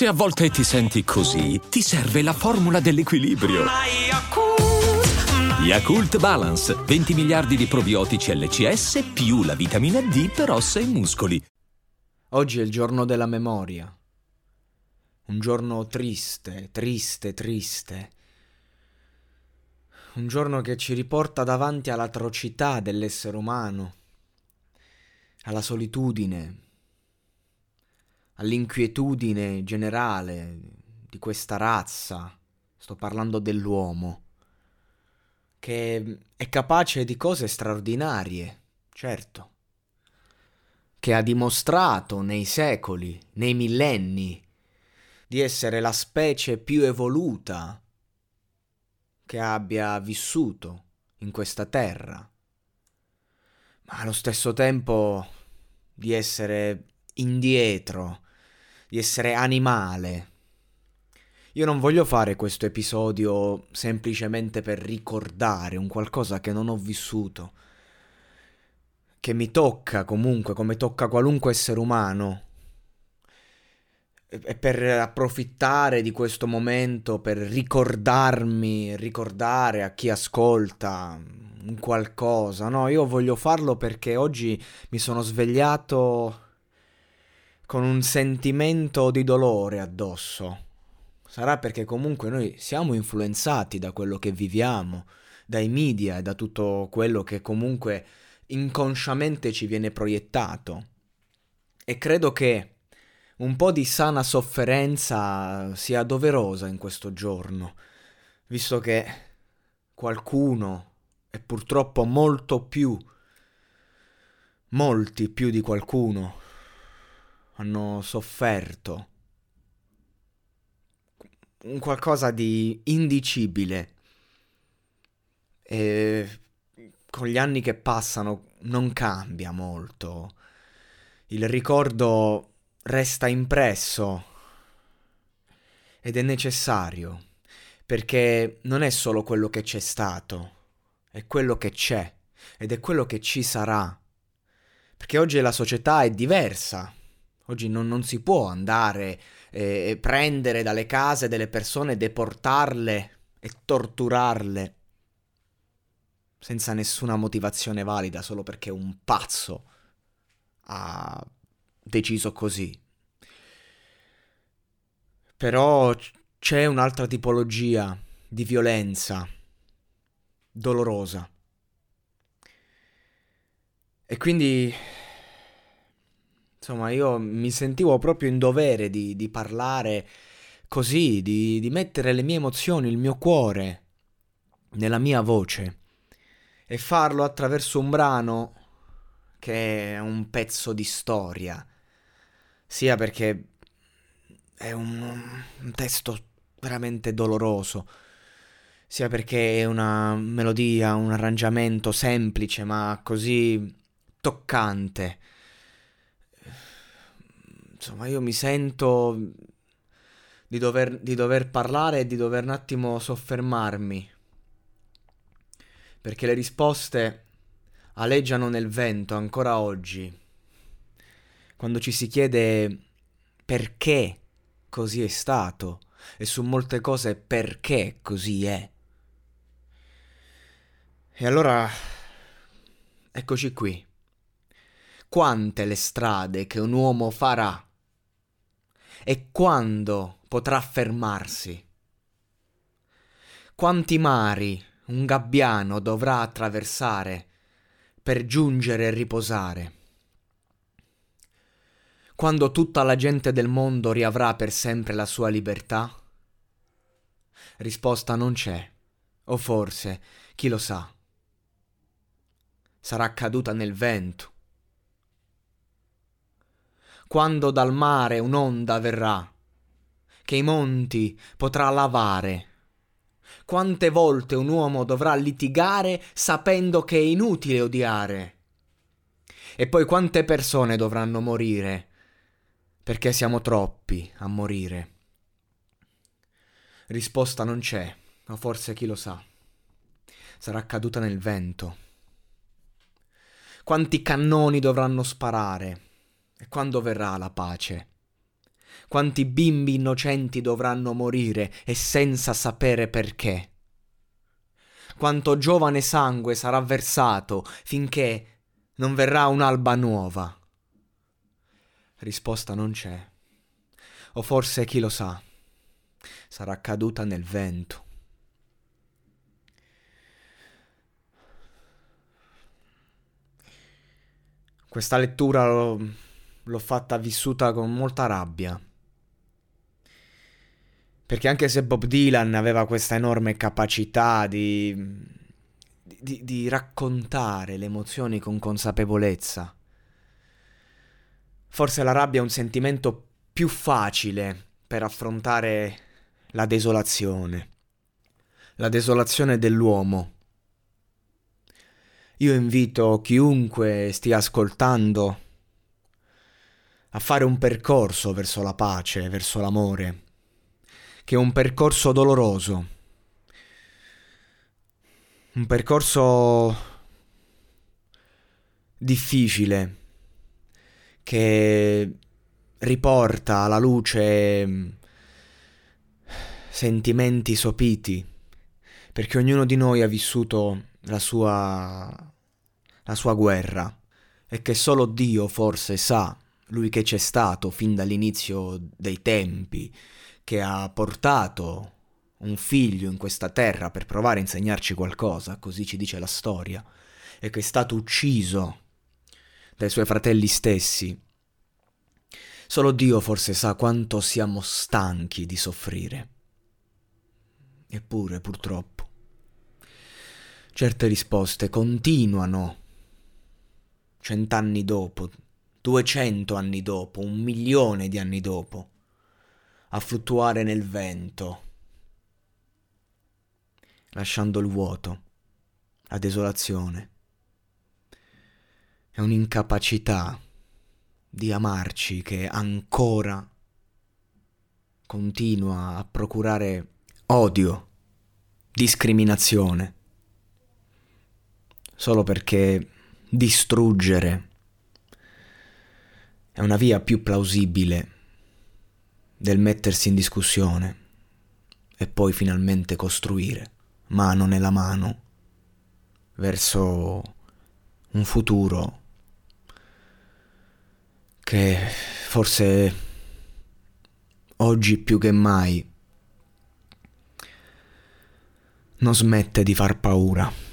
Se a volte ti senti così, ti serve la formula dell'equilibrio. Yakult Balance, 20 miliardi di probiotici LCS più la vitamina D per ossa e muscoli. Oggi è il giorno della memoria. Un giorno triste, triste, triste. Un giorno che ci riporta davanti all'atrocità dell'essere umano, alla solitudine, all'inquietudine generale di questa razza. Sto parlando dell'uomo che è capace di cose straordinarie, certo, che ha dimostrato nei secoli, nei millenni, di essere la specie più evoluta che abbia vissuto in questa terra, ma allo stesso tempo di essere indietro, di essere animale, io non voglio fare questo episodio semplicemente per ricordare un qualcosa che non ho vissuto, che mi tocca comunque, come tocca qualunque essere umano, e per approfittare di questo momento, per ricordarmi, ricordare a chi ascolta un qualcosa. No, io voglio farlo perché oggi mi sono svegliato con un sentimento di dolore addosso Sarà perché comunque noi siamo influenzati da quello che viviamo, dai media e da tutto quello che comunque inconsciamente ci viene proiettato. E credo che un po' di sana sofferenza sia doverosa in questo giorno, visto che qualcuno, e purtroppo molto più, molti più di qualcuno, hanno sofferto un qualcosa di indicibile. E con gli anni che passano non cambia molto. Il ricordo resta impresso ed è necessario perché non è solo quello che c'è stato, è quello che c'è ed è quello che ci sarà. Perché oggi la società è diversa. Oggi non, non si può andare eh, prendere dalle case delle persone, deportarle e torturarle senza nessuna motivazione valida, solo perché un pazzo ha deciso così. Però c'è un'altra tipologia di violenza dolorosa. E quindi Insomma, io mi sentivo proprio in dovere di, di parlare così, di, di mettere le mie emozioni, il mio cuore nella mia voce e farlo attraverso un brano che è un pezzo di storia, sia perché è un, un testo veramente doloroso, sia perché è una melodia, un arrangiamento semplice ma così toccante insomma, io mi sento di dover, di dover parlare e di dover un attimo soffermarmi. Perché le risposte aleggiano nel vento ancora oggi. Quando ci si chiede perché così è stato e su molte cose perché così è. E allora eccoci qui. Quante le strade che un uomo farà e quando potrà fermarsi? Quanti mari un gabbiano dovrà attraversare per giungere e riposare? Quando tutta la gente del mondo riavrà per sempre la sua libertà? Risposta non c'è, o forse, chi lo sa, sarà caduta nel vento quando dal mare un'onda verrà, che i monti potrà lavare. Quante volte un uomo dovrà litigare sapendo che è inutile odiare. E poi quante persone dovranno morire, perché siamo troppi a morire. Risposta non c'è, o forse chi lo sa. Sarà caduta nel vento. Quanti cannoni dovranno sparare? E quando verrà la pace? Quanti bimbi innocenti dovranno morire e senza sapere perché? Quanto giovane sangue sarà versato finché non verrà un'alba nuova? Risposta non c'è. O forse chi lo sa, sarà caduta nel vento. Questa lettura l'ho, fatta vissuta con molta rabbia. Perché anche se Bob Dylan aveva questa enorme capacità di, di, di raccontare le emozioni con consapevolezza, forse la rabbia è un sentimento più facile per affrontare la desolazione, la desolazione dell'uomo. Io invito chiunque stia ascoltando a fare un percorso verso la pace, verso l'amore, che è un percorso doloroso, un percorso difficile che riporta alla luce mm, sentimenti sopiti, perché ognuno di noi ha vissuto la sua, la sua guerra e che solo Dio forse sa, lui che c'è stato fin dall'inizio dei tempi, che ha portato un figlio in questa terra per provare a insegnarci qualcosa, così ci dice la storia, e che è stato ucciso dai suoi fratelli stessi Solo Dio forse sa quanto siamo stanchi di soffrire. Eppure, purtroppo, certe risposte continuano cent'anni dopo, duecento anni dopo, un milione di anni dopo, a fluttuare nel vento, lasciando il vuoto, la desolazione e un'incapacità di amarci che ancora continua a procurare odio, discriminazione, solo perché distruggere è una via più plausibile del mettersi in discussione e poi finalmente costruire mano nella mano verso un futuro che forse oggi più che mai non smette di far paura.